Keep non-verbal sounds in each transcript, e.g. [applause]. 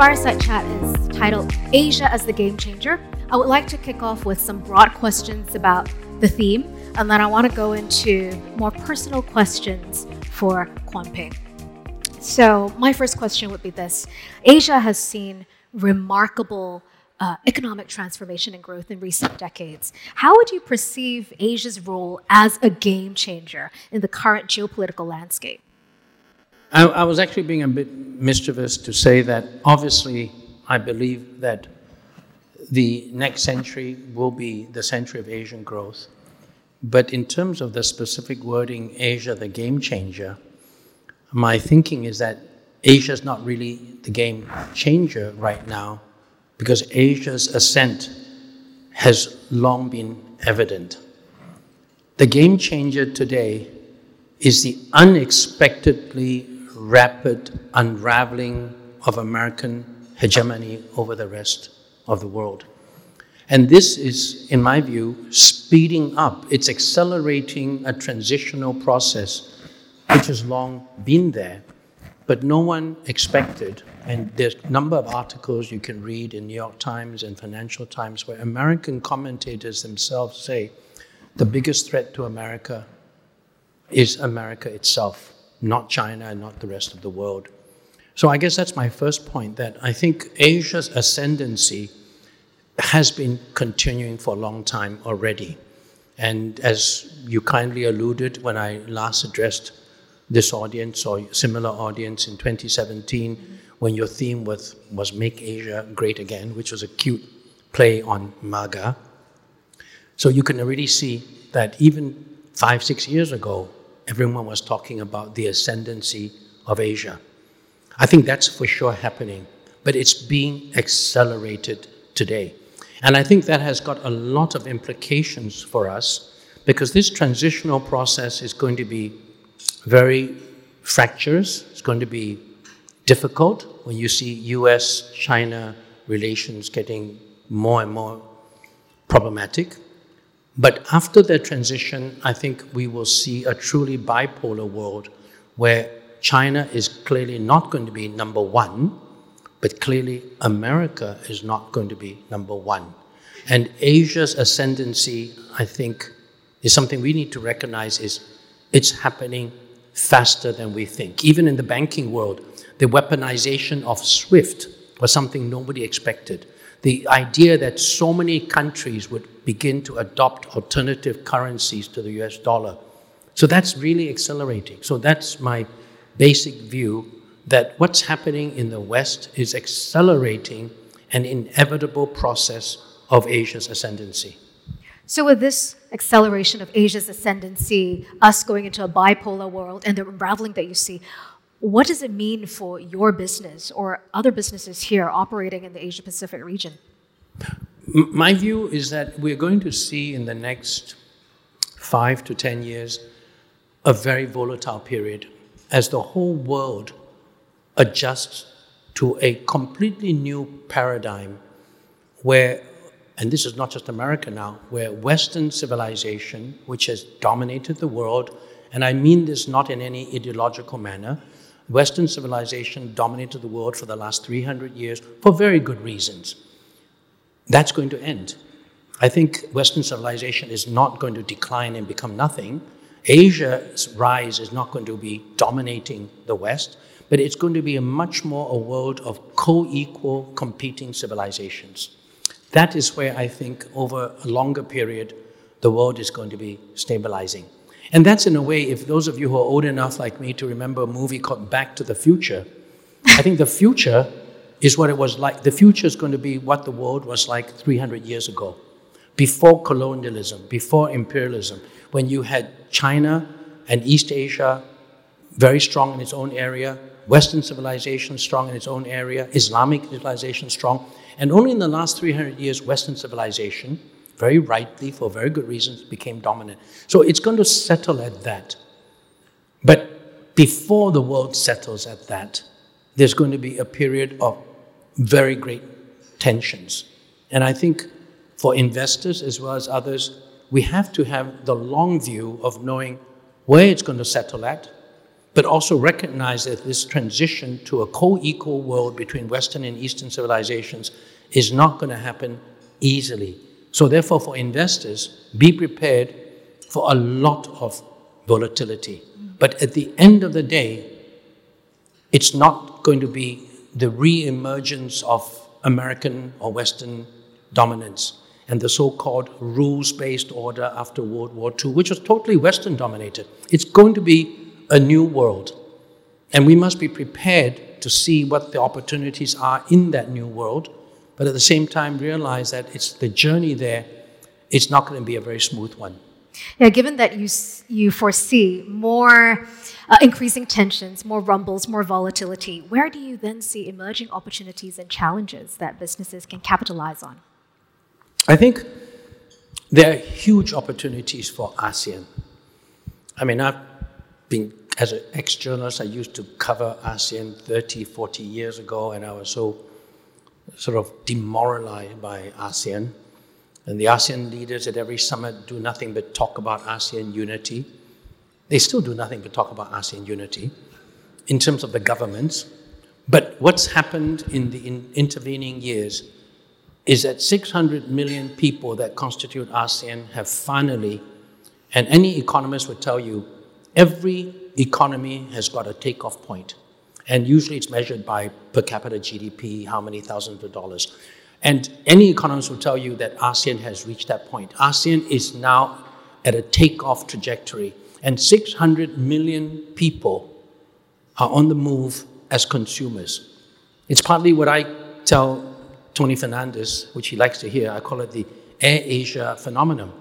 fireside chat is titled Asia as the Game Changer. I would like to kick off with some broad questions about the theme, and then I want to go into more personal questions for Kwon Ping. So, my first question would be this Asia has seen remarkable uh, economic transformation and growth in recent decades. How would you perceive Asia's role as a game changer in the current geopolitical landscape? I, I, was actually being a bit mischievous to say that obviously I believe that the next century will be the century of Asian growth. But in terms of the specific wording, Asia the game changer, my thinking is that Asia is not really the game changer right now because Asia's ascent has long been evident. The game changer today is the unexpectedly rapid unraveling of American hegemony over the rest of the world. And this is, in my view, speeding up, it's accelerating a transitional process which has long been there, but no one expected. And there's a number of articles you can read in New York Times and Financial Times where American commentators themselves say the biggest threat to America is America itself, not China and not the rest of the world. So I guess that's my first point that I think Asia's ascendancy has been continuing for a long time already. And as you kindly alluded when I last addressed this audience or similar audience in 2017, when your theme was, was Make Asia Great Again, which was a cute play on MAGA. So you can already see that even five, six years ago, everyone was talking about the ascendancy of Asia. I think that's for sure happening, but it's being accelerated today. And I think that has got a lot of implications for us because this transitional process is going to be very fractious, it's going to be difficult when you see US China relations getting more and more problematic. But after that transition, I think we will see a truly bipolar world where China is clearly not going to be number one, but clearly America is not going to be number one. And Asia's ascendancy, I think, is something we need to recognize is it's happening faster than we think. Even in the banking world, the weaponization of SWIFT was something nobody expected. The idea that so many countries would begin to adopt alternative currencies to the US dollar. So that's really accelerating. So that's my basic view that what's happening in the West is accelerating an inevitable process of Asia's ascendancy. So, with this acceleration of Asia's ascendancy, us going into a bipolar world, and the unraveling that you see, what does it mean for your business or other businesses here operating in the Asia Pacific region? My view is that we're going to see in the next five to 10 years a very volatile period as the whole world adjusts to a completely new paradigm where, and this is not just America now, where Western civilization, which has dominated the world, and I mean this not in any ideological manner, Western civilization dominated the world for the last 300 years for very good reasons. That's going to end. I think Western civilization is not going to decline and become nothing. Asia's rise is not going to be dominating the West, but it's going to be a much more a world of co equal competing civilizations. That is where I think over a longer period, the world is going to be stabilizing. And that's in a way, if those of you who are old enough like me to remember a movie called Back to the Future, I think the future is what it was like. The future is going to be what the world was like 300 years ago, before colonialism, before imperialism, when you had China and East Asia very strong in its own area, Western civilization strong in its own area, Islamic civilization strong. And only in the last 300 years, Western civilization very rightly, for very good reasons, became dominant. So it's going to settle at that. But before the world settles at that, there's going to be a period of very great tensions. And I think for investors as well as others, we have to have the long view of knowing where it's going to settle at, but also recognize that this transition to a co equal world between Western and Eastern civilizations is not going to happen easily. So, therefore, for investors, be prepared for a lot of volatility. But at the end of the day, it's not going to be the re emergence of American or Western dominance and the so called rules based order after World War II, which was totally Western dominated. It's going to be a new world. And we must be prepared to see what the opportunities are in that new world, but at the same time realize that it's the journey there, it's not going to be a very smooth one. Yeah, given that you, you foresee more uh, increasing tensions, more rumbles, more volatility, where do you then see emerging opportunities and challenges that businesses can capitalize on? I think there are huge opportunities for ASEAN. I mean, I've been, as an ex journalist, I used to cover ASEAN 30, 40 years ago, and I was so sort of demoralized by ASEAN. And the ASEAN leaders at every summit do nothing but talk about ASEAN unity. They still do nothing but talk about ASEAN unity in terms of the governments. But what's happened in the in intervening years is that 600 million people that constitute ASEAN have finally, and any economist would tell you, every economy has got a takeoff point. And usually it's measured by per capita GDP, how many thousands of dollars. And any economist will tell you that ASEAN has reached that point. ASEAN is now at a takeoff trajectory, and 600 million people are on the move as consumers. It's partly what I tell Tony Fernandes, which he likes to hear. I call it the Air Asia phenomenon.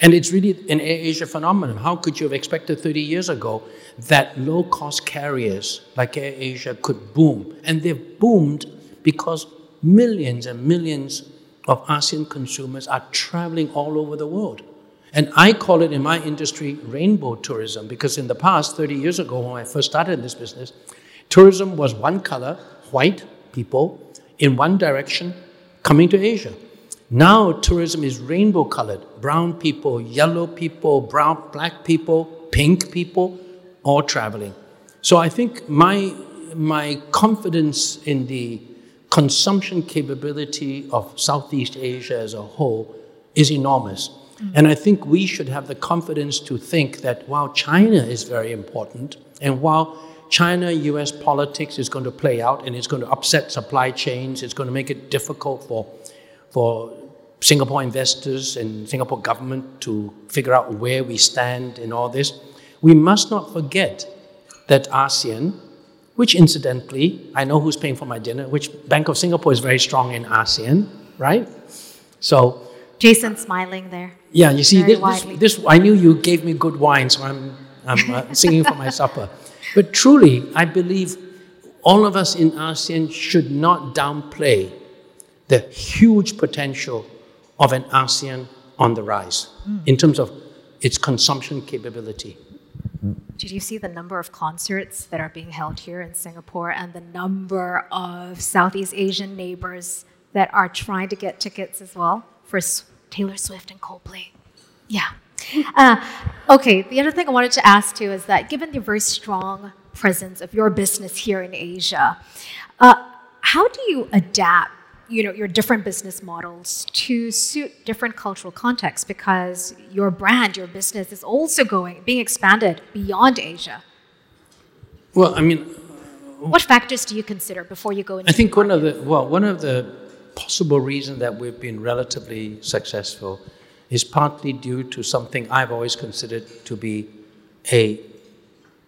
And it's really an Asia phenomenon. How could you have expected 30 years ago that low cost carriers like Air Asia could boom? And they've boomed because millions and millions of ASEAN consumers are traveling all over the world. And I call it in my industry rainbow tourism because in the past, 30 years ago, when I first started this business, tourism was one color, white people, in one direction, coming to Asia. Now tourism is rainbow colored brown people, yellow people, brown, black people, pink people, all traveling. So I think my, my confidence in the consumption capability of Southeast Asia as a whole is enormous. Mm-hmm. And I think we should have the confidence to think that while China is very important, and while China US politics is going to play out and it's going to upset supply chains, it's going to make it difficult for, for Singapore investors and Singapore government to figure out where we stand in all this. We must not forget that ASEAN, which incidentally, I know who's paying for my dinner, which Bank of Singapore is very strong in ASEAN, right? So. Jason smiling there. Yeah, you see, this, this, this, I knew you gave me good wine, so I'm, I'm uh, singing for my [laughs] supper. But truly, I believe all of us in ASEAN should not downplay the huge potential of an ASEAN on the rise mm. in terms of its consumption capability. Did you see the number of concerts that are being held here in Singapore and the number of Southeast Asian neighbors that are trying to get tickets as well for Taylor Swift and Coldplay? Yeah. Uh, okay, the other thing I wanted to ask too is that given the very strong presence of your business here in Asia, uh, how do you adapt you know your different business models to suit different cultural contexts because your brand your business is also going being expanded beyond asia. Well i mean what factors do you consider before you go into i think one of the well one of the possible reasons that we've been relatively successful is partly due to something i've always considered to be a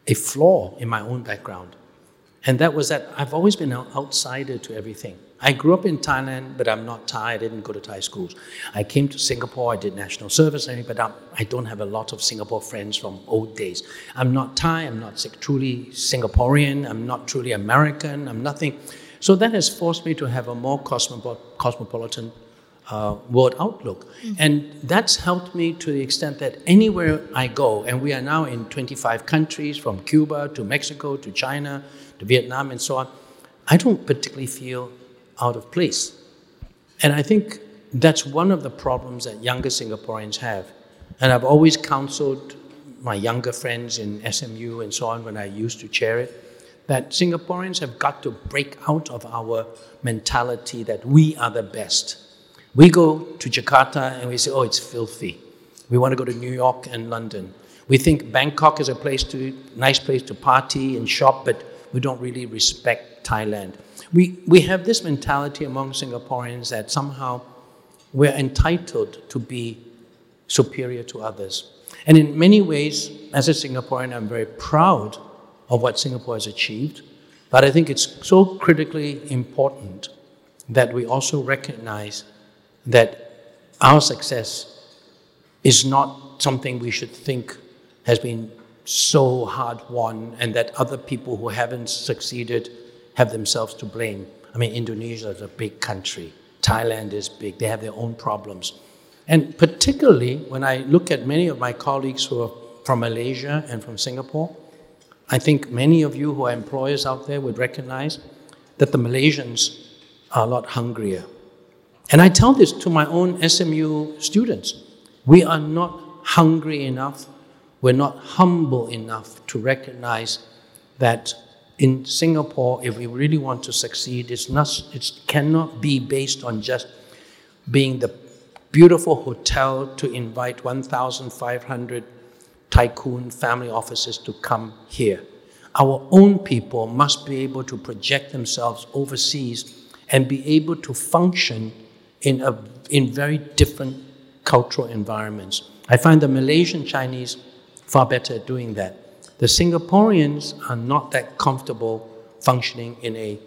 a flaw in my own background. And that was that i've always been an outsider to everything I grew up in Thailand, but I'm not Thai. I didn't go to Thai schools. I came to Singapore. I did national service, but I'm, I do not have a lot of Singapore friends from old days. I'm not Thai. I'm not truly Singaporean. I'm not truly American. I'm nothing. So that has forced me to have a more cosmopolitan uh, world outlook. Mm-hmm. And that's helped me to the extent that anywhere I go, and we are now in 25 countries from Cuba to Mexico to China to Vietnam and so on, I don't particularly feel out of place. And I think that's one of the problems that younger Singaporeans have. And I've always counseled my younger friends in SMU and so on when I used to chair it that Singaporeans have got to break out of our mentality that we are the best. We go to Jakarta and we say, oh, it's filthy. We want to go to New York and London. We think Bangkok is a place to, nice place to party and shop, but we don't really respect Thailand. We, we have this mentality among Singaporeans that somehow we're entitled to be superior to others. And in many ways, as a Singaporean, I'm very proud of what Singapore has achieved. But I think it's so critically important that we also recognize that our success is not something we should think has been so hard won and that other people who haven't succeeded have themselves to blame. I mean, Indonesia is a big country, Thailand is big, they have their own problems. And particularly when I look at many of my colleagues who are from Malaysia and from Singapore, I think many of you who are employers out there would recognize that the Malaysians are a lot hungrier. And I tell this to my own SMU students. We are not hungry enough, we're not humble enough to recognize that in Singapore, if we really want to succeed, it's not, it cannot be based on just being the beautiful hotel to invite 1,500 tycoon family offices to come here. Our own people must be able to project themselves overseas and be able to function in, a, in very different cultural environments. I find the Malaysian Chinese far better at doing that. The Singaporeans are not that comfortable functioning in a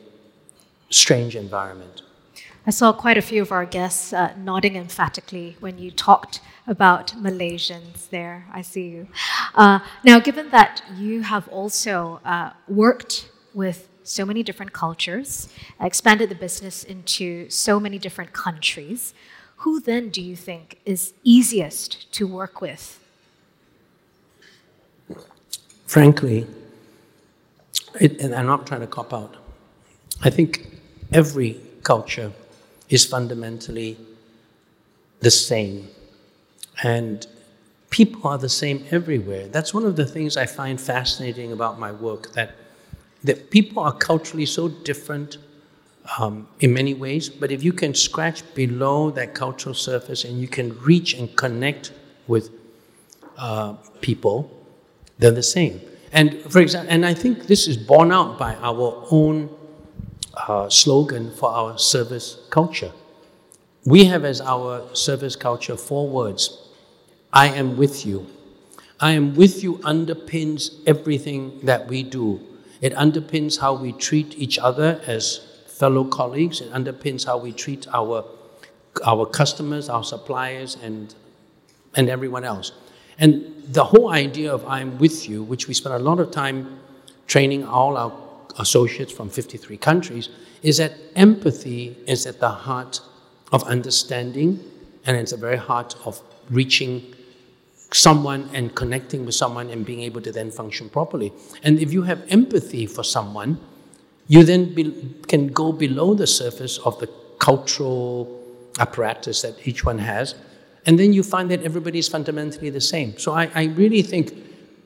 strange environment. I saw quite a few of our guests uh, nodding emphatically when you talked about Malaysians there. I see you. Uh, now, given that you have also uh, worked with so many different cultures, expanded the business into so many different countries, who then do you think is easiest to work with? Frankly, it, and I'm not trying to cop out, I think every culture is fundamentally the same. And people are the same everywhere. That's one of the things I find fascinating about my work that, that people are culturally so different um, in many ways, but if you can scratch below that cultural surface and you can reach and connect with uh, people, they're the same. And for example, and I think this is borne out by our own uh, slogan for our service culture. We have as our service culture four words I am with you. I am with you underpins everything that we do. It underpins how we treat each other as fellow colleagues, it underpins how we treat our, our customers, our suppliers, and, and everyone else. And the whole idea of I'm with you, which we spend a lot of time training all our associates from 53 countries, is that empathy is at the heart of understanding and it's the very heart of reaching someone and connecting with someone and being able to then function properly. And if you have empathy for someone, you then be, can go below the surface of the cultural apparatus that each one has, and then you find that everybody is fundamentally the same. So I, I really think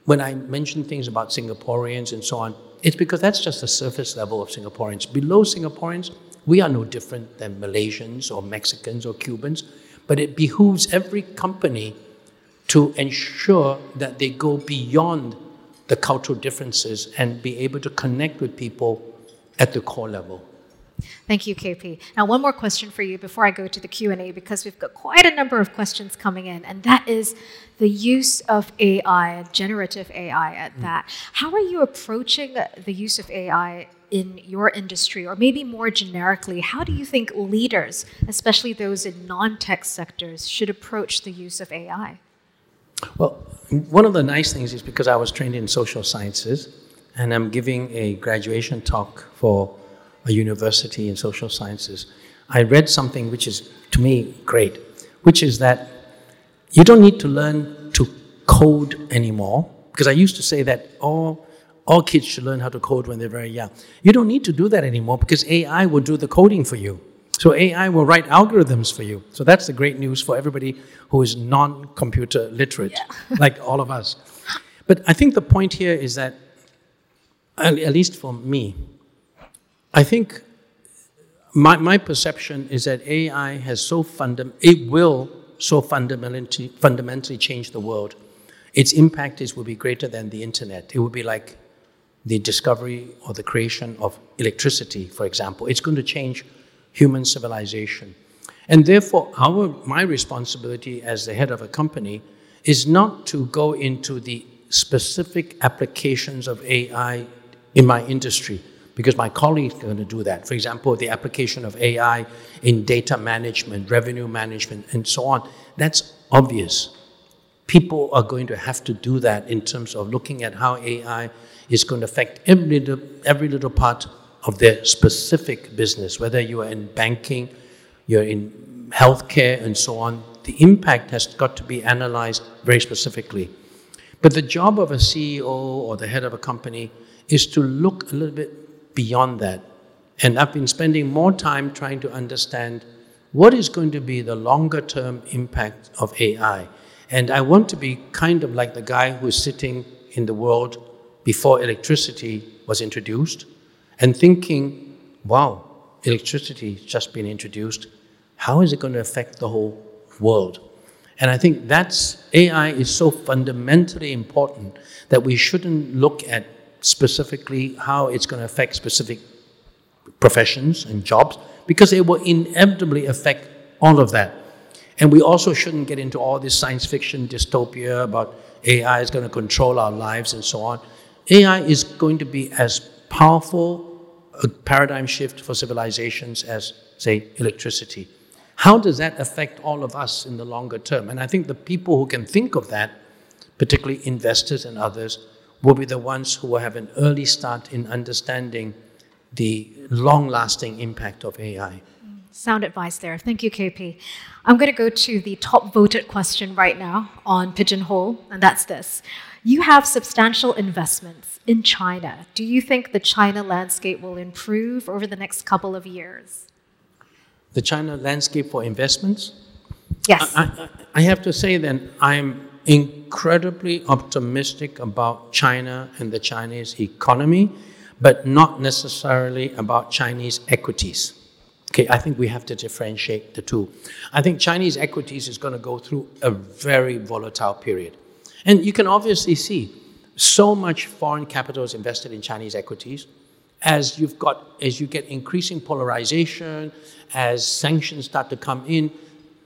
when I mention things about Singaporeans and so on, it's because that's just the surface level of Singaporeans. Below Singaporeans, we are no different than Malaysians or Mexicans or Cubans, but it behooves every company to ensure that they go beyond the cultural differences and be able to connect with people at the core level. Thank you, KP. Now, one more question for you before I go to the Q&A because we've got quite a number of questions coming in, and that is the use of AI, generative AI at mm. that. How are you approaching the use of AI in your industry, or maybe more generically, how do you think leaders, especially those in non-tech sectors, should approach the use of AI? Well, one of the nice things is because I was trained in social sciences, and I'm giving a graduation talk for a university in social sciences, I read something which is, to me, great, which is that you don't need to learn to code anymore. Because I used to say that all, all kids should learn how to code when they're very young. You don't need to do that anymore because AI will do the coding for you. So AI will write algorithms for you. So that's the great news for everybody who is non-computer literate, yeah. [laughs] like all of us. But I think the point here is that, at least for me, I think my, my perception is that AI has so fundam- it will so fundamentally, fundamentally change the world. Its impact is will be greater than the internet. It will be like the discovery or the creation of electricity, for example. It's going to change human civilization. And therefore, our, my responsibility as the head of a company is not to go into the specific applications of AI in my industry, because my colleagues are going to do that. For example, the application of AI in data management, revenue management, and so on. That's obvious. People are going to have to do that in terms of looking at how AI is going to affect every little, every little part of their specific business, whether you are in banking, you're in healthcare, and so on. The impact has got to be analyzed very specifically. But the job of a CEO or the head of a company is to look a little bit beyond that. And I've been spending more time trying to understand what is going to be the longer term impact of AI. And I want to be kind of like the guy who's sitting in the world before electricity was introduced and thinking, wow, electricity has just been introduced. How is it going to affect the whole world? And I think that's AI is so fundamentally important that we shouldn't look at specifically how it's going to affect specific professions and jobs, because it will inevitably affect all of that. And we also shouldn't get into all this science fiction dystopia about AI is going to control our lives and so on. AI is going to be as powerful a paradigm shift for civilizations as, say, electricity. How does that affect all of us in the longer term? And I think the people who can think of that, particularly investors and others, will be the ones who will have an early start in understanding the long lasting impact of AI. Sound advice there. Thank you, KP. I'm going to go to the top voted question right now on Pigeonhole, and that's this. You have substantial investments in China. Do you think the China landscape will improve over the next couple of years? The China landscape for investments? Yes. I, I, I have to say then, I'm incredibly optimistic about China and the Chinese economy, but not necessarily about Chinese equities. Okay, I think we have to differentiate the two. I think Chinese equities is going to go through a very volatile period. And you can obviously see so much foreign capital is invested in Chinese equities as you've got as you get increasing polarization, as sanctions start to come in,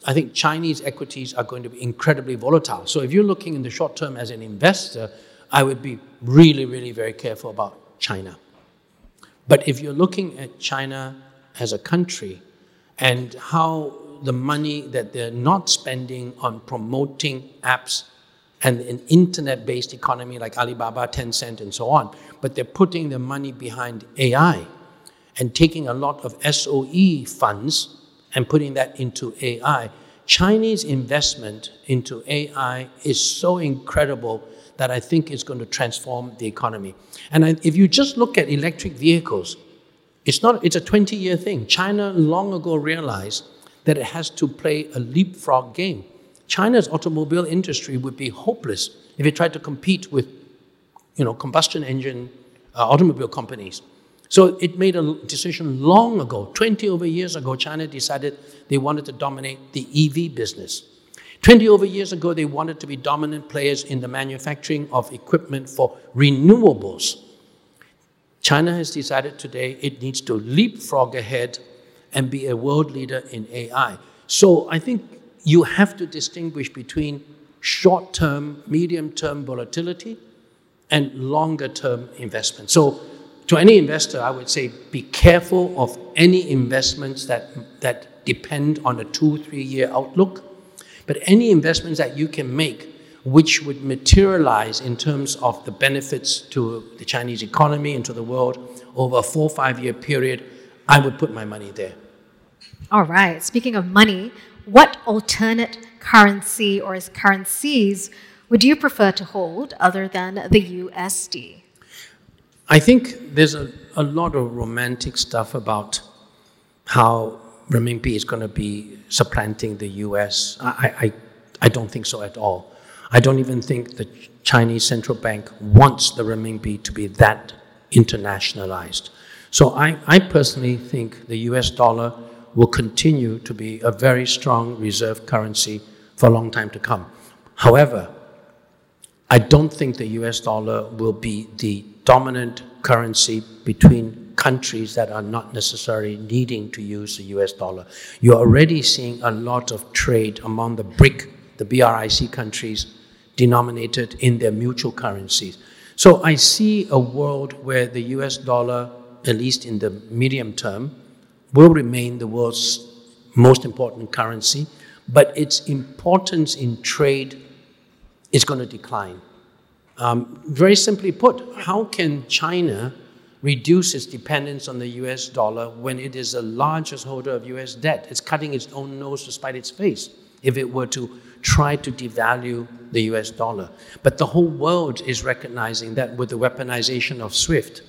I think Chinese equities are going to be incredibly volatile. So if you're looking in the short term as an investor, I would be really, really very careful about China. But if you're looking at China as a country and how the money that they're not spending on promoting apps and an internet based economy like Alibaba, Tencent, and so on, but they're putting the money behind AI and taking a lot of SOE funds and putting that into AI. Chinese investment into AI is so incredible that I think it's going to transform the economy. And I, if you just look at electric vehicles, it's not it's a 20 year thing. China long ago realized that it has to play a leapfrog game. China's automobile industry would be hopeless if it tried to compete with you know combustion engine uh, automobile companies. So it made a decision long ago, 20 over years ago, China decided they wanted to dominate the EV business. 20 over years ago, they wanted to be dominant players in the manufacturing of equipment for renewables. China has decided today it needs to leapfrog ahead and be a world leader in AI. So I think you have to distinguish between short term, medium term volatility and longer term investment. So to any investor, I would say be careful of any investments that, that depend on a two, three year outlook. But any investments that you can make which would materialize in terms of the benefits to the Chinese economy and to the world over a four, five year period, I would put my money there. All right. Speaking of money, what alternate currency or currencies would you prefer to hold other than the USD? I think there's a, a lot of romantic stuff about how renminbi is going to be supplanting the US. I, I, I don't think so at all. I don't even think the Chinese central bank wants the renminbi to be that internationalized. So I, I personally think the US dollar will continue to be a very strong reserve currency for a long time to come. However, I don't think the US dollar will be the dominant currency between countries that are not necessarily needing to use the US dollar. You're already seeing a lot of trade among the BRIC, the BRIC countries, denominated in their mutual currencies. So I see a world where the US dollar, at least in the medium term, will remain the world's most important currency, but its importance in trade is going to decline. Um, very simply put, how can China reduce its dependence on the US dollar when it is the largest holder of US debt? It's cutting its own nose to spite its face if it were to try to devalue the US dollar. But the whole world is recognizing that with the weaponization of SWIFT,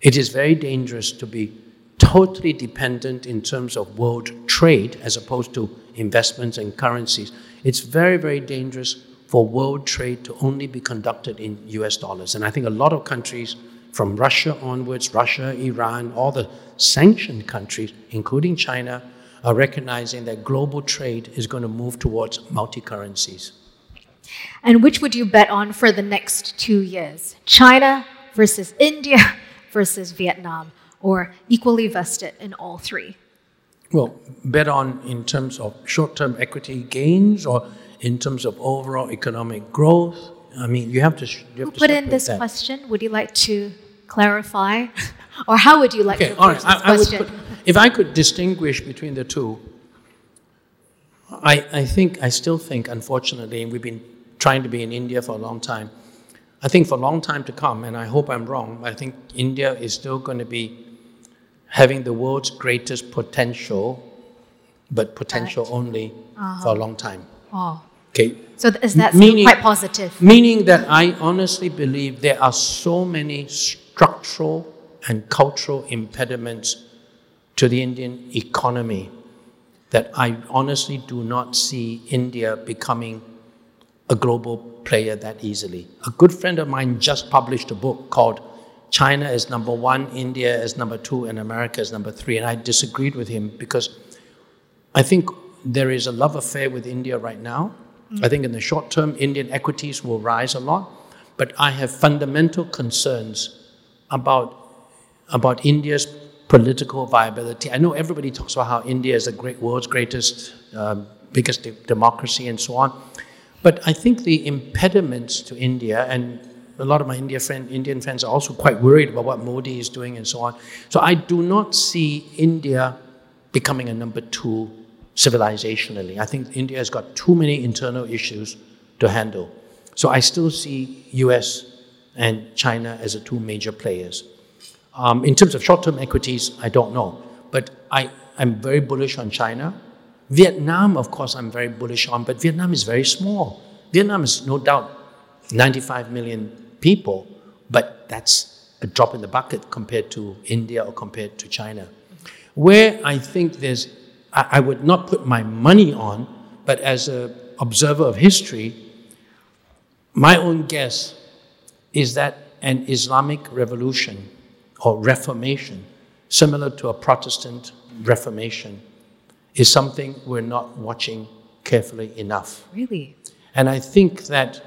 it is very dangerous to be totally dependent in terms of world trade as opposed to investments and currencies. It's very, very dangerous for world trade to only be conducted in US dollars. And I think a lot of countries, from Russia onwards, Russia, Iran, all the sanctioned countries, including China, are recognizing that global trade is going to move towards multi currencies. And which would you bet on for the next two years? China versus India [laughs] versus Vietnam, or equally vested in all three? Well, bet on in terms of short term equity gains or in terms of overall economic growth. I mean, you have to. You have Who put in this that. question? Would you like to clarify? or how would you like okay, to approach right. this I, question? I put, if I could distinguish between the two, I, I think, I still think, unfortunately, and we've been trying to be in India for a long time, I think for a long time to come, and I hope I'm wrong, I think India is still going to be having the world's greatest potential, but potential right. only uh-huh. for a long time. Oh. Okay. So is that meaning, quite positive? Meaning that I honestly believe there are so many structural and cultural impediments to the Indian economy that I honestly do not see India becoming a global player that easily. A good friend of mine just published a book called China is number one, India is number two, and America is number three. And I disagreed with him because I think there is a love affair with India right now. I think in the short term, Indian equities will rise a lot. But I have fundamental concerns about, about India's political viability. I know everybody talks about how India is the great, world's greatest, uh, biggest de- democracy and so on. But I think the impediments to India, and a lot of my India friend, Indian friends are also quite worried about what Modi is doing and so on. So I do not see India becoming a number two civilizationally. I think India has got too many internal issues to handle. So I still see US and China as the two major players. Um, in terms of short-term equities, I don't know. But I, I'm very bullish on China. Vietnam, of course, I'm very bullish on, but Vietnam is very small. Vietnam is no doubt 95 million people, but that's a drop in the bucket compared to India or compared to China. Where I think there's, I, I would not put my money on, but as an observer of history, my own guess is that an Islamic revolution or reformation, similar to a Protestant reformation, is something we're not watching carefully enough. Really? And I think that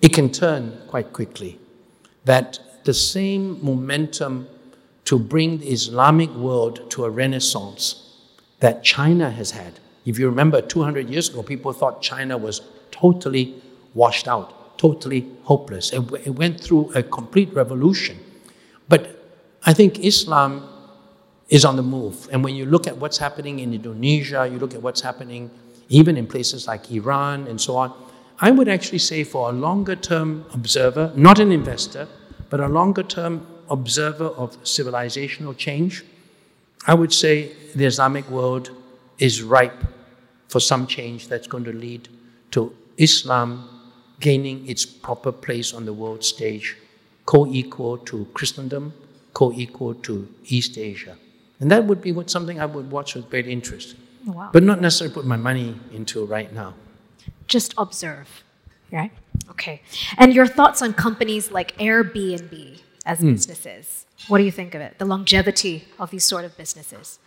it can turn quite quickly. That the same momentum to bring the Islamic world to a renaissance that China has had. If you remember, 200 years ago, people thought China was totally washed out, totally hopeless. It, it went through a complete revolution. But I think Islam is on the move. And when you look at what's happening in Indonesia, you look at what's happening even in places like Iran and so on, I would actually say for a longer term observer, not an investor, but a longer term observer of civilizational change, I would say the Islamic world is ripe for some change that's going to lead to Islam gaining its proper place on the world stage, co equal to Christendom, co equal to East Asia. And that would be what, something I would watch with great interest. Wow. But not necessarily put my money into right now. Just observe. Right. Okay. And your thoughts on companies like Airbnb as Hmm. businesses? What do you think of it? The longevity of these sort of businesses?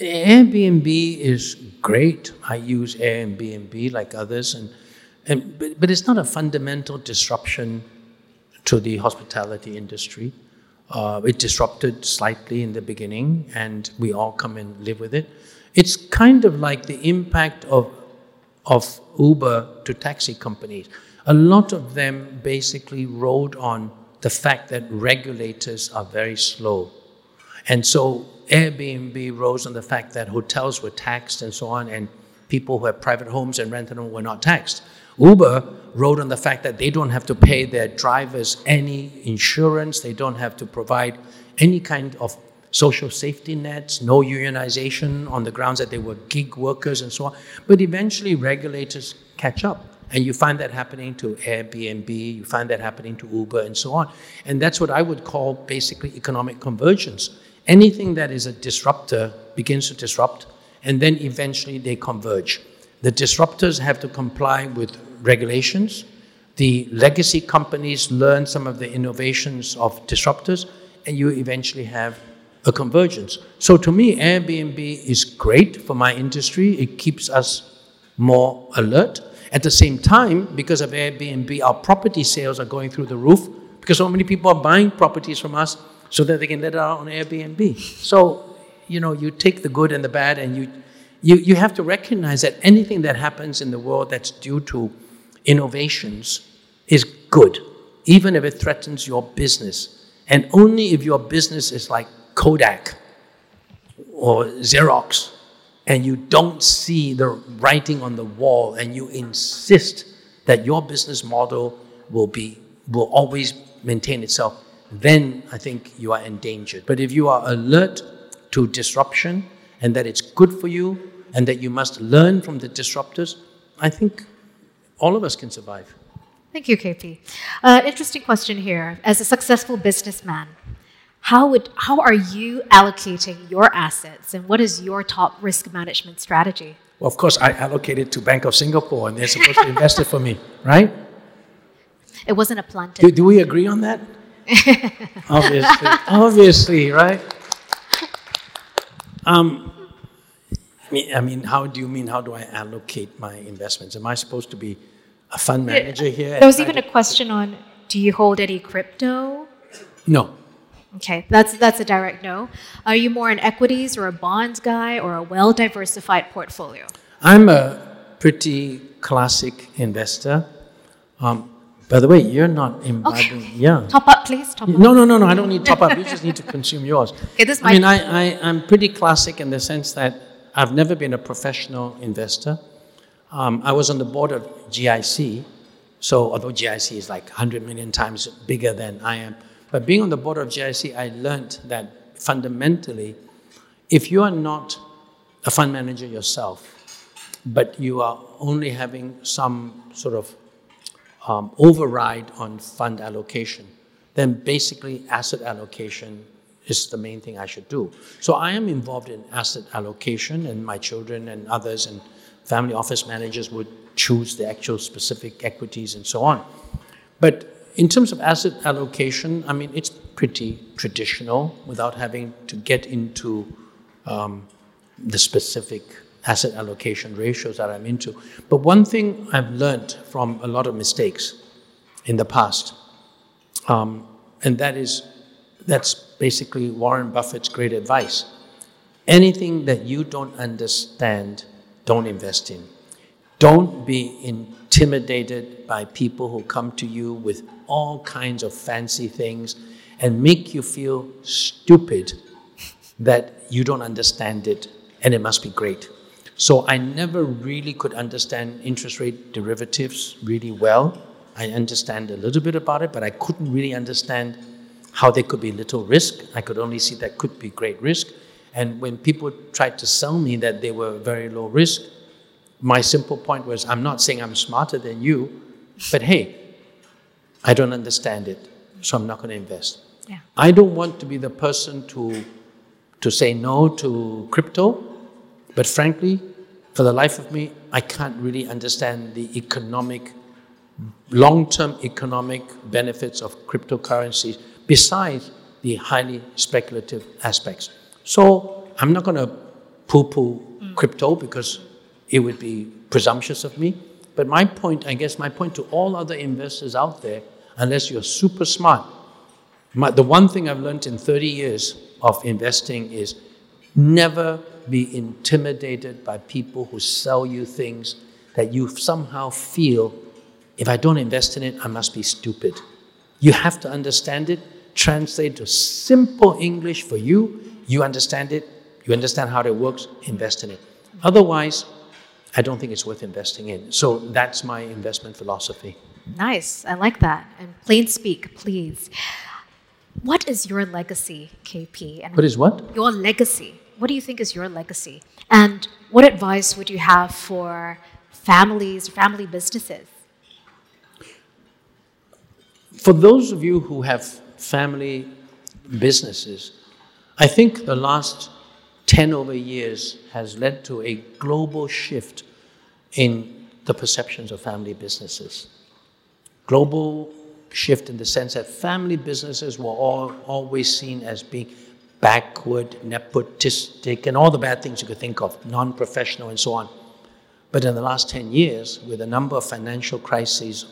Airbnb is great. I use Airbnb like others, and, and but, but it's not a fundamental disruption to the hospitality industry. Uh, it disrupted slightly in the beginning, and we all come and live with it. It's kind of like the impact of of Uber to taxi companies. A lot of them basically rode on the fact that regulators are very slow. And so Airbnb rose on the fact that hotels were taxed and so on, and people who have private homes and rented them were not taxed. Uber rode on the fact that they don't have to pay their drivers any insurance, they don't have to provide any kind of social safety nets, no unionization on the grounds that they were gig workers and so on. But eventually, regulators catch up. And you find that happening to Airbnb, you find that happening to Uber, and so on. And that's what I would call basically economic convergence. Anything that is a disruptor begins to disrupt, and then eventually they converge. The disruptors have to comply with regulations. The legacy companies learn some of the innovations of disruptors, and you eventually have a convergence. So to me, Airbnb is great for my industry. It keeps us more alert. At the same time, because of Airbnb, our property sales are going through the roof because so many people are buying properties from us so that they can let it out on Airbnb. So, you know, you take the good and the bad, and you, you, you have to recognize that anything that happens in the world that's due to innovations is good, even if it threatens your business. And only if your business is like Kodak or Xerox, and you don't see the writing on the wall, and you insist that your business model will be will always maintain itself, then I think you are endangered. But if you are alert to disruption and that it's good for you and that you must learn from the disruptors, I think all of us can survive. Thank you, KP. Uh, interesting question here. As a successful businessman, how would how are you allocating your assets, and what is your top risk management strategy? Well, of course, I allocated to Bank of Singapore, and they're supposed to invest it for me, right? It wasn't a planted. Do, do we agree on that? [laughs] obviously, obviously, right? Um, I mean- I mean, how do you mean? How do I allocate my investments? Am I supposed to be a fund manager here? There was even a question on: Do you hold any crypto? no. Okay, that's that's a direct no. Are you more an equities or a bonds guy or a well-diversified portfolio? I'm a pretty classic investor. Um, by the way, you're not imbibing. Yeah. Top up, please. Top up. No, no, no, no. I don't need top up. You [laughs] just need to consume yours. Okay, this I mean, I, I, I'm pretty classic in the sense that I've never been a professional investor. Um, I was on the board of GIC, so although GIC is like 100 million times bigger than I am, but being on the board of GIC, I learned that fundamentally, if you are not a fund manager yourself, but you are only having some sort of um, override on fund allocation, then basically asset allocation is the main thing I should do. So I am involved in asset allocation, and my children and others and family office managers would choose the actual specific equities and so on. But in terms of asset allocation, I mean, it's pretty traditional without having to get into um, the specific asset allocation ratios that I'm into. But one thing I've learned from a lot of mistakes in the past, um, and that is that's basically Warren Buffett's great advice. Anything that you don't understand, don't invest in. Don't be intimidated by people who come to you with all kinds of fancy things and make you feel stupid that you don't understand it and it must be great. So I never really could understand interest rate derivatives really well. I understand a little bit about it, but I couldn't really understand how there could be little risk. I could only see that could be great risk. And when people tried to sell me that they were very low risk, my simple point was I'm not saying I'm smarter than you, but hey, I don't understand it, so I'm not going to invest. Yeah. I don't want to be the person to, to say no to crypto, but frankly, for the life of me, I can't really understand the economic long term economic benefits of cryptocurrencies besides the highly speculative aspects. So I'm not going to poo poo mm. crypto because it would be presumptuous of me. But my point, I guess, my point to all other investors out there, unless you're super smart, my, the one thing I've learned in 30 years of investing is never be intimidated by people who sell you things that you somehow feel if I don't invest in it, I must be stupid. You have to understand it, translate to simple English for you. You understand it, you understand how it works, invest in it. Otherwise, I don't think it's worth investing in. So that's my investment philosophy. Nice. I like that. And plain speak, please. What is your legacy, KP? And what is what? Your legacy. What do you think is your legacy? And what advice would you have for families, family businesses? For those of you who have family businesses, I think the last 10 over years has led to a global shift in the perceptions of family businesses. Global shift in the sense that family businesses were all, always seen as being backward, nepotistic, and all the bad things you could think of, non professional, and so on. But in the last 10 years, with a number of financial crises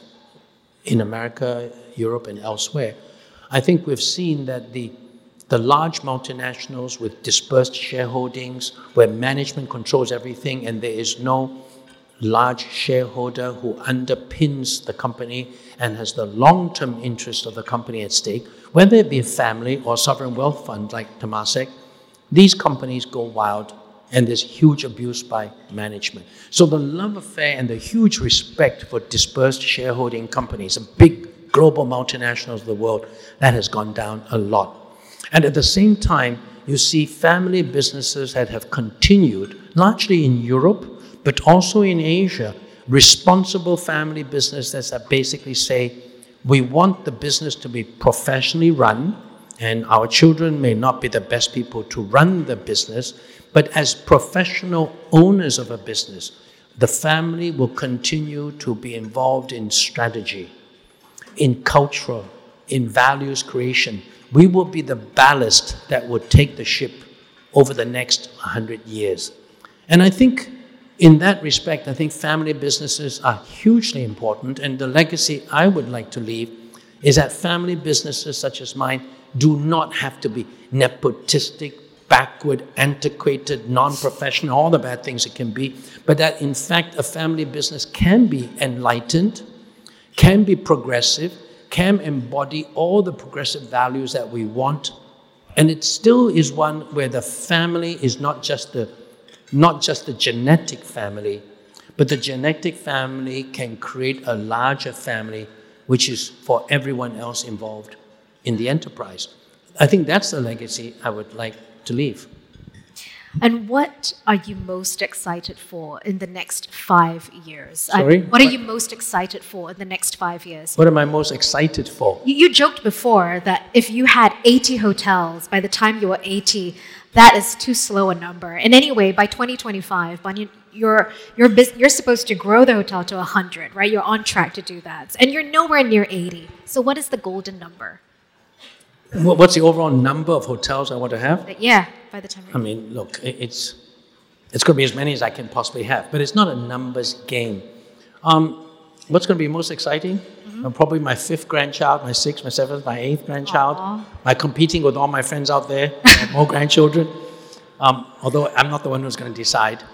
in America, Europe, and elsewhere, I think we've seen that the, the large multinationals with dispersed shareholdings, where management controls everything and there is no large shareholder who underpins the company and has the long term interest of the company at stake, whether it be a family or sovereign wealth fund like Temasek, these companies go wild and there's huge abuse by management. So the love affair and the huge respect for dispersed shareholding companies, and big global multinationals of the world, that has gone down a lot. And at the same time, you see family businesses that have continued, largely in Europe, but also in Asia, responsible family businesses that basically say, we want the business to be professionally run, and our children may not be the best people to run the business, but as professional owners of a business, the family will continue to be involved in strategy, in culture, in values creation. We will be the ballast that will take the ship over the next 100 years. And I think in that respect, I think family businesses are hugely important, and the legacy I would like to leave is that family businesses such as mine do not have to be nepotistic, backward, antiquated, non professional, all the bad things it can be, but that in fact a family business can be enlightened, can be progressive, can embody all the progressive values that we want, and it still is one where the family is not just the not just the genetic family, but the genetic family can create a larger family, which is for everyone else involved in the enterprise. I think that's the legacy I would like to leave. And what are you most excited for in the next five years? Sorry? what are you most excited for in the next five years? What am I most excited for? You, you joked before that if you had 80 hotels by the time you were 80, that is too slow a number. And anyway, by 2025, Banyan, you're, you're, you're supposed to grow the hotel to 100, right? You're on track to do that. And you're nowhere near 80. So, what is the golden number? What's the overall number of hotels I want to have? Yeah, by the time. I mean, look, it's it's going to be as many as I can possibly have, but it's not a numbers game. Um, what's going to be most exciting? Mm-hmm. Probably my fifth grandchild, my sixth, my seventh, my eighth grandchild. Aww. My competing with all my friends out there, [laughs] more grandchildren. Um, although I'm not the one who's going to decide.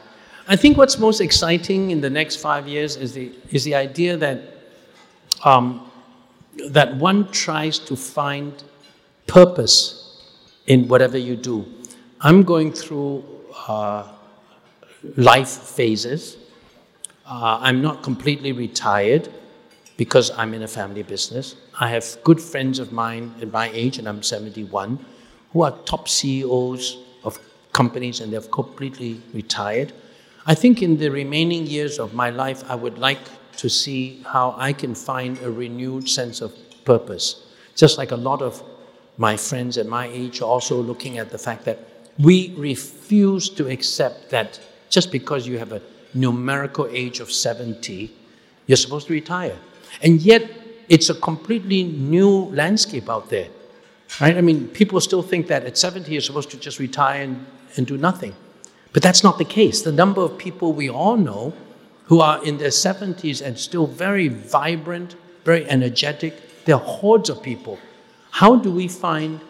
I think what's most exciting in the next five years is the is the idea that um, that one tries to find purpose in whatever you do. I'm going through uh, life phases. Uh, I'm not completely retired because I'm in a family business. I have good friends of mine at my age, and I'm 71, who are top CEOs of companies and they've completely retired. I think in the remaining years of my life, I would like to see how I can find a renewed sense of purpose. Just like a lot of my friends at my age are also looking at the fact that we refuse to accept that just because you have a numerical age of 70, you're supposed to retire. And yet, it's a completely new landscape out there. Right? I mean, people still think that at 70 you're supposed to just retire and, and do nothing. But that's not the case. The number of people we all know who are in their 70s and still very vibrant, very energetic, there are hordes of people. How do we find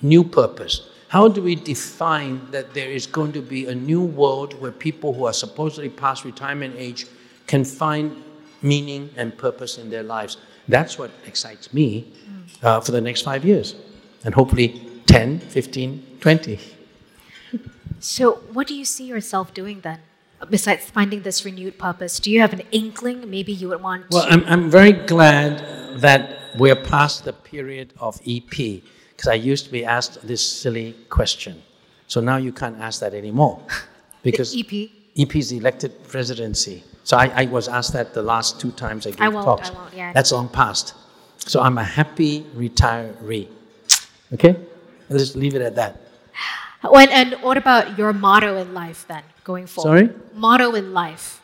new purpose? How do we define that there is going to be a new world where people who are supposedly past retirement age can find meaning and purpose in their lives? That's what excites me uh, for the next five years, and hopefully 10, 15, 20. [laughs] So, what do you see yourself doing then? Besides finding this renewed purpose, do you have an inkling maybe you would want well, to? Well, I'm, I'm very glad that we're past the period of EP because I used to be asked this silly question. So now you can't ask that anymore [laughs] because EP? EP is elected presidency. So I, I, was asked that the last two times I gave I won't, talks. I won't, yeah. That's long past. So I'm a happy retiree. Okay? Let's just leave it at that. [sighs] When, and what about your motto in life then, going forward? Sorry? Motto in life.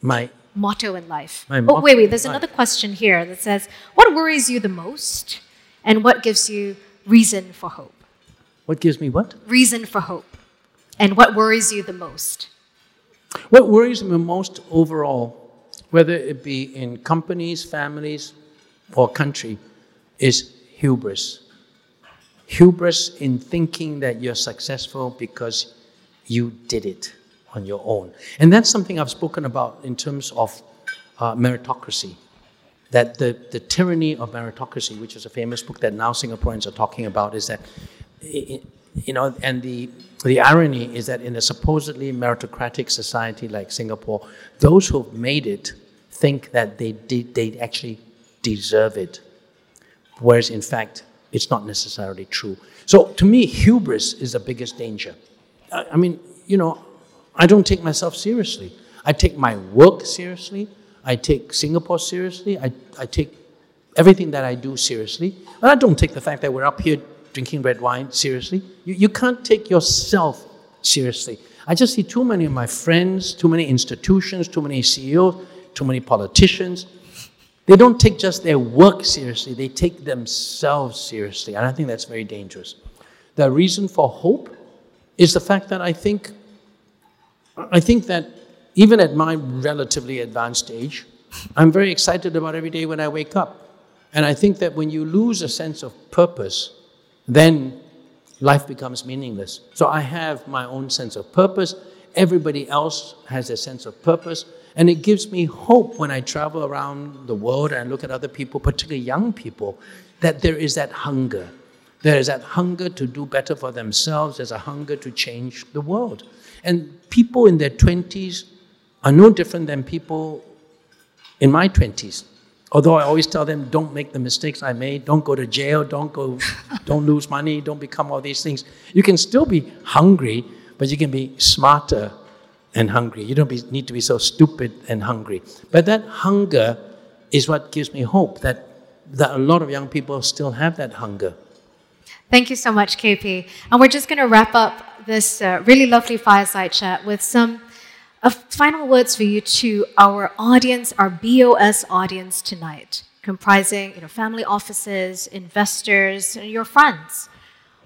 My motto in life. My oh, wait, wait. There's another question here that says, "What worries you the most, and what gives you reason for hope?" What gives me what? Reason for hope, and what worries you the most? What worries me most overall, whether it be in companies, families, or country, is hubris hubris in thinking that you're successful because you did it on your own. And that's something I've spoken about in terms of uh, meritocracy. That the, the tyranny of meritocracy, which is a famous book that now Singaporeans are talking about, is that, you know, and the, the irony is that in a supposedly meritocratic society like Singapore, those who've made it think that they, did, they actually deserve it. Whereas in fact, it's not necessarily true. So to me, hubris is the biggest danger. I, I mean, you know, I don't take myself seriously. I take my work seriously. I take Singapore seriously. I, I take everything that I do seriously. And I don't take the fact that we're up here drinking red wine seriously. You, you can't take yourself seriously. I just see too many of my friends, too many institutions, too many CEOs, too many politicians they don't take just their work seriously, they take themselves seriously. And I think that's very dangerous. The reason for hope is the fact that I think, I think that even at my relatively advanced age, I'm very excited about every day when I wake up. And I think that when you lose a sense of purpose, then life becomes meaningless. So I have my own sense of purpose. Everybody else has a sense of purpose. And it gives me hope when I travel around the world and look at other people, particularly young people, that there is that hunger. There is that hunger to do better for themselves. There's a hunger to change the world. And people in their 20s are no different than people in my 20s. Although I always tell them, don't make the mistakes I made, don't go to jail, don't go, [laughs] don't lose money, don't become all these things. You can still be hungry, but you can be smarter and hungry. You don't be, need to be so stupid and hungry. But that hunger is what gives me hope that, that a lot of young people still have that hunger. Thank you so much, KP. And we're just going to wrap up this uh, really lovely fireside chat with some uh, final words for you to our audience, our BOS audience tonight, comprising you know, family offices, investors, and your friends.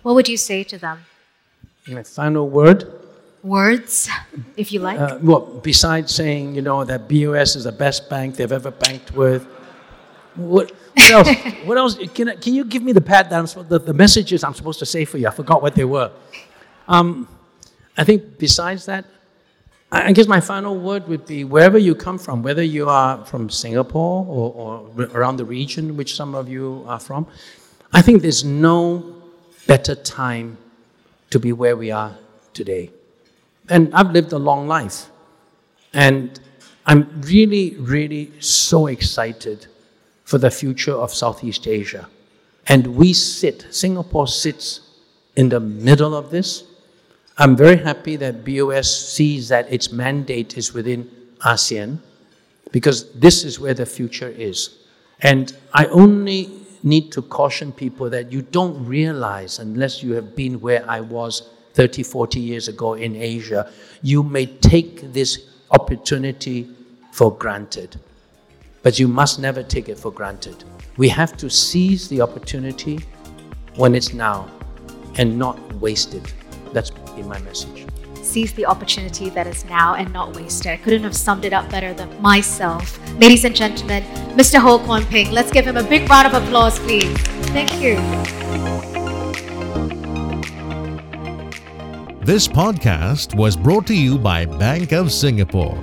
What would you say to them? My final word words, if you like? Uh, well, besides saying, you know, that BOS is the best bank they've ever banked with, what, what else? what else? Can, can you give me the pad that I'm the, the messages I'm supposed to say for you? I forgot what they were. Um, I think besides that, I guess my final word would be wherever you come from, whether you are from Singapore or, or around the region, which some of you are from, I think there's no better time to be where we are today. And I've lived a long life. And I'm really, really so excited for the future of Southeast Asia. And we sit, Singapore sits in the middle of this. I'm very happy that BOS sees that its mandate is within ASEAN because this is where the future is. And I only need to caution people that you don't realize, unless you have been where I was 30, 40 years ago in Asia, you may take this opportunity for granted. But you must never take it for granted. We have to seize the opportunity when it's now and not waste it. That's been my message. Seize the opportunity that is now and not waste it. I couldn't have summed it up better than myself. Ladies and gentlemen, Mr. Ho Kwon Ping, let's give him a big round of applause, please. Thank you. This podcast was brought to you by Bank of Singapore.